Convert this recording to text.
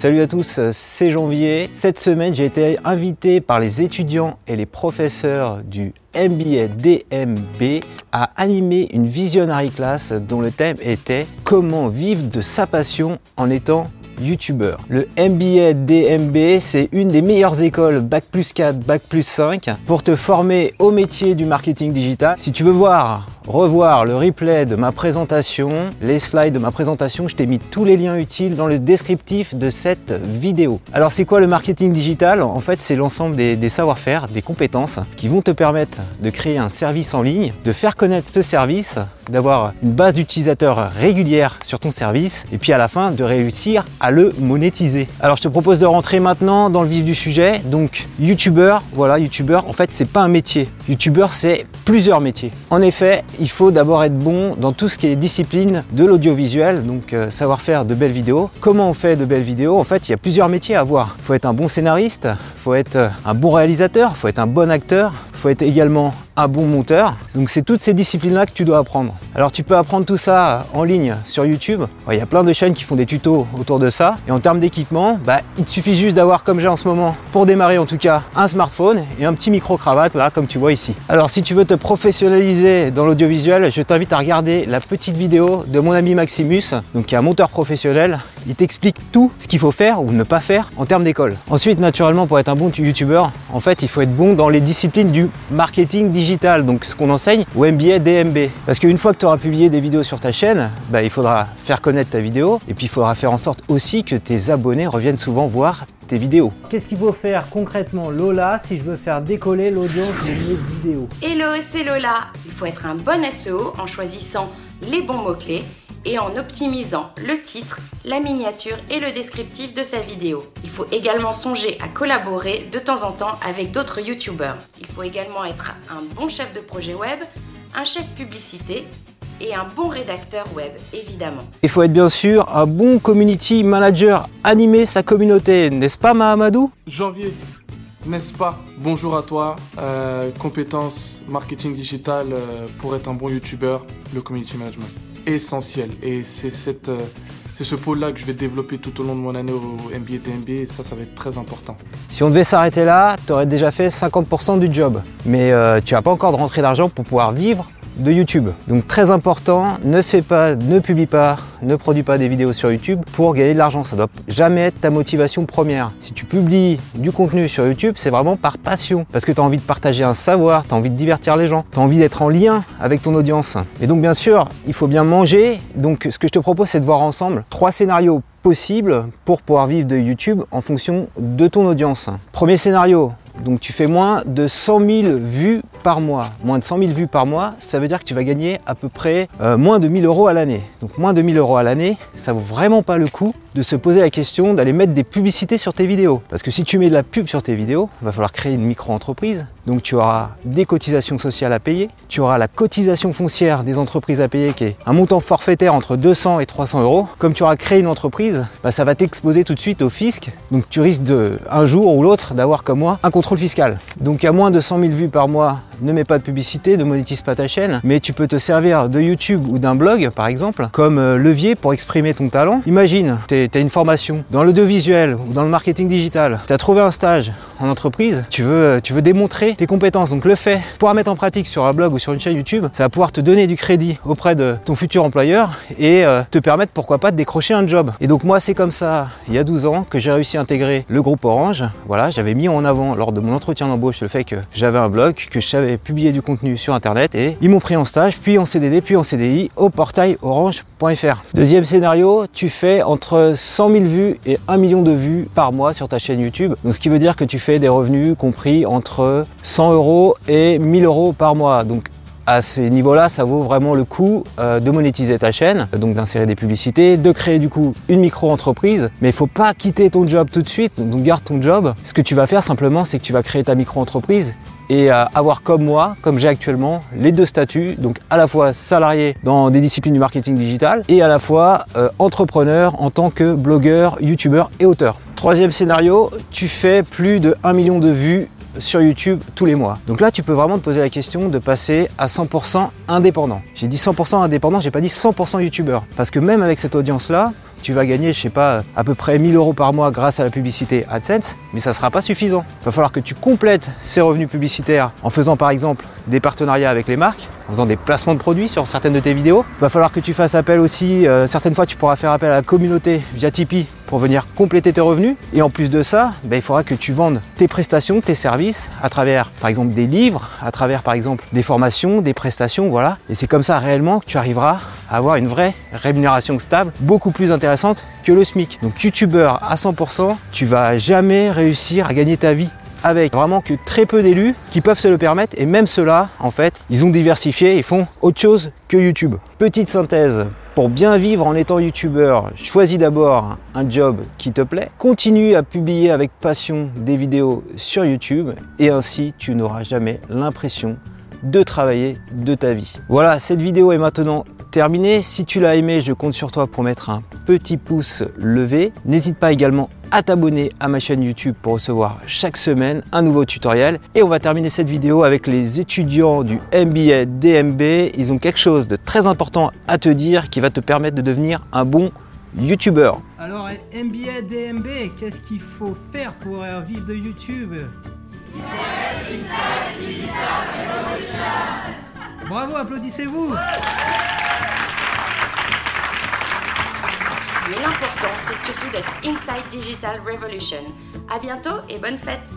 Salut à tous, c'est Janvier. Cette semaine, j'ai été invité par les étudiants et les professeurs du MBA DMB à animer une visionary class dont le thème était Comment vivre de sa passion en étant youtubeur. Le MBA DMB, c'est une des meilleures écoles Bac plus 4, Bac plus 5 pour te former au métier du marketing digital. Si tu veux voir revoir le replay de ma présentation, les slides de ma présentation, je t'ai mis tous les liens utiles dans le descriptif de cette vidéo. Alors c'est quoi le marketing digital? En fait c'est l'ensemble des, savoir-faire, des compétences qui vont te permettre de créer un service en ligne, de faire connaître ce service, d'avoir une base d'utilisateurs régulière sur ton service et puis à la fin de réussir à le monétiser. Alors je te propose de rentrer maintenant dans le vif du sujet. Donc youtubeur, voilà youtubeur en fait c'est pas un métier. Youtubeur c'est plusieurs métiers. En effet, il faut d'abord être bon dans tout ce qui est discipline de l'audiovisuel, donc euh, savoir faire de belles vidéos. Comment on fait de belles vidéos? En fait, il y a plusieurs métiers à avoir. Il faut être un bon scénariste, il faut être un bon réalisateur, il faut être un bon acteur, il faut être également un bon monteur. Donc c'est toutes ces disciplines-là que tu dois apprendre. Alors tu peux apprendre tout ça en ligne sur YouTube. Il y a plein de chaînes qui font des tutos autour de ça. Et en termes d'équipement, bah, il te suffit juste d'avoir, comme j'ai en ce moment, pour démarrer en tout cas, un smartphone et un petit micro-cravate là, comme tu vois ici. Alors si tu veux te professionnaliser dans l'audiovisuel, je t'invite à regarder la petite vidéo de mon ami Maximus, donc qui est un monteur professionnel. Il t'explique tout ce qu'il faut faire ou ne pas faire en termes d'école. Ensuite, naturellement, pour être un bon youtubeur, en fait, il faut être bon dans les disciplines du marketing digital donc ce qu'on enseigne au MBA DMB. Parce qu'une fois que tu auras publié des vidéos sur ta chaîne, bah, il faudra faire connaître ta vidéo et puis il faudra faire en sorte aussi que tes abonnés reviennent souvent voir tes vidéos. Qu'est-ce qu'il faut faire concrètement Lola si je veux faire décoller l'audience de mes vidéos? Hello, c'est Lola. Il faut être un bon SEO en choisissant les bons mots-clés et en optimisant le titre, la miniature et le descriptif de sa vidéo. Il faut également songer à collaborer de temps en temps avec d'autres youtubeurs. Il faut également être un bon chef de projet web, un chef publicité et un bon rédacteur web, évidemment. Il faut être bien sûr un bon community manager, animer sa communauté, n'est-ce pas Mahamadou? Janvier, n'est-ce pas? Bonjour à toi, euh, compétences marketing digital euh, pour être un bon youtubeur, le community management essentiel. Et c'est cette, euh, c'est ce pôle-là que je vais développer tout au long de mon année au MBA DMB et ça, ça va être très important. Si on devait s'arrêter là, tu aurais déjà fait 50% du job. Mais euh, tu n'as pas encore de rentrée d'argent pour pouvoir vivre de YouTube. Donc très important, ne fais pas, ne publie pas, ne produis pas des vidéos sur YouTube pour gagner de l'argent. Ça doit jamais être ta motivation première. Si tu publies du contenu sur YouTube, c'est vraiment par passion. Parce que tu as envie de partager un savoir, tu as envie de divertir les gens, tu as envie d'être en lien avec ton audience. Et donc bien sûr, il faut bien manger. Donc ce que je te propose, c'est de voir ensemble trois scénarios possibles pour pouvoir vivre de YouTube en fonction de ton audience. Premier scénario, donc tu fais moins de 100 000 vues par mois. Moins de 100 000 vues par mois, ça veut dire que tu vas gagner à peu près euh, moins de 1000 euros à l'année. Donc moins de 1000 euros à l'année, ça vaut vraiment pas le coup de se poser la question d'aller mettre des publicités sur tes vidéos. Parce que si tu mets de la pub sur tes vidéos, il va falloir créer une micro-entreprise. Donc tu auras des cotisations sociales à payer, tu auras la cotisation foncière des entreprises à payer qui est un montant forfaitaire entre 200 et 300 euros. Comme tu auras créé une entreprise, bah, ça va t'exposer tout de suite au fisc. Donc tu risques de, un jour ou l'autre d'avoir comme moi un contrôle fiscal. Donc à moins de 100 000 vues par mois, ne mets pas de publicité, ne monétise pas ta chaîne, mais tu peux te servir de YouTube ou d'un blog par exemple comme euh, levier pour exprimer ton talent. Imagine, tu tu as une formation dans l'audiovisuel ou dans le marketing digital, tu as trouvé un stage en entreprise, tu veux, tu veux démontrer tes compétences. Donc le fait, pouvoir mettre en pratique sur un blog ou sur une chaîne YouTube, ça va pouvoir te donner du crédit auprès de ton futur employeur et euh, te permettre pourquoi pas de décrocher un job. Et donc moi c'est comme ça, il y a 12 ans, que j'ai réussi à intégrer le groupe Orange. Voilà, j'avais mis en avant lors de mon entretien d'embauche le fait que j'avais un blog, que je savais publier du contenu sur internet et ils m'ont pris en stage, puis en CDD, puis en CDI au portail orange.fr. Deuxième scénario, tu fais entre 100 000 vues et 1 million de vues par mois sur ta chaîne YouTube. Donc ce qui veut dire que tu fais des revenus compris entre 100 euros et 1000 euros par mois. Donc à ces niveaux-là, ça vaut vraiment le coup euh, de monétiser ta chaîne, donc d'insérer des publicités, de créer du coup une micro-entreprise. Mais il faut pas quitter ton job tout de suite, donc garde ton job. Ce que tu vas faire simplement, c'est que tu vas créer ta micro-entreprise et euh, avoir comme moi, comme j'ai actuellement, les deux statuts, donc à la fois salarié dans des disciplines du marketing digital et à la fois euh, entrepreneur en tant que blogueur, youtubeur et auteur. Troisième scénario, tu fais plus de 1 million de vues sur YouTube tous les mois. Donc là, tu peux vraiment te poser la question de passer à 100% indépendant. J'ai dit 100% indépendant, j'ai pas dit 100% YouTubeur. Parce que même avec cette audience-là, tu vas gagner, je sais pas, à peu près 1000 euros par mois grâce à la publicité AdSense, mais ça sera pas suffisant. Il va falloir que tu complètes ces revenus publicitaires en faisant par exemple des partenariats avec les marques, en faisant des placements de produits sur certaines de tes vidéos. Il va falloir que tu fasses appel aussi, euh, certaines fois tu pourras faire appel à la communauté via Tipeee pour venir compléter tes revenus. Et en plus de ça, ben, il faudra que tu vendes tes prestations, tes services à travers par exemple des livres, à travers par exemple des formations, des prestations, voilà. Et c'est comme ça réellement que tu arriveras à avoir une vraie rémunération stable, beaucoup plus intéressante que le SMIC. Donc youtubeur à 100%, tu vas jamais réussir à gagner ta vie avec vraiment que très peu d'élus qui peuvent se le permettre et même ceux-là en fait ils ont diversifié et font autre chose que YouTube. Petite synthèse, pour bien vivre en étant youtubeur, choisis d'abord un job qui te plaît, continue à publier avec passion des vidéos sur YouTube et ainsi tu n'auras jamais l'impression de travailler de ta vie. Voilà, cette vidéo est maintenant terminée. Si tu l'as aimé, je compte sur toi pour mettre un petit pouce levé. N'hésite pas également à t'abonner à ma chaîne YouTube pour recevoir chaque semaine un nouveau tutoriel. Et on va terminer cette vidéo avec les étudiants du MBA DMB. Ils ont quelque chose de très important à te dire qui va te permettre de devenir un bon YouTuber. Alors, MBA DMB, qu'est-ce qu'il faut faire pour vivre de YouTube? Bravo, applaudissez-vous Mais l'important, c'est surtout d'être Inside Digital Revolution. À bientôt et bonne fête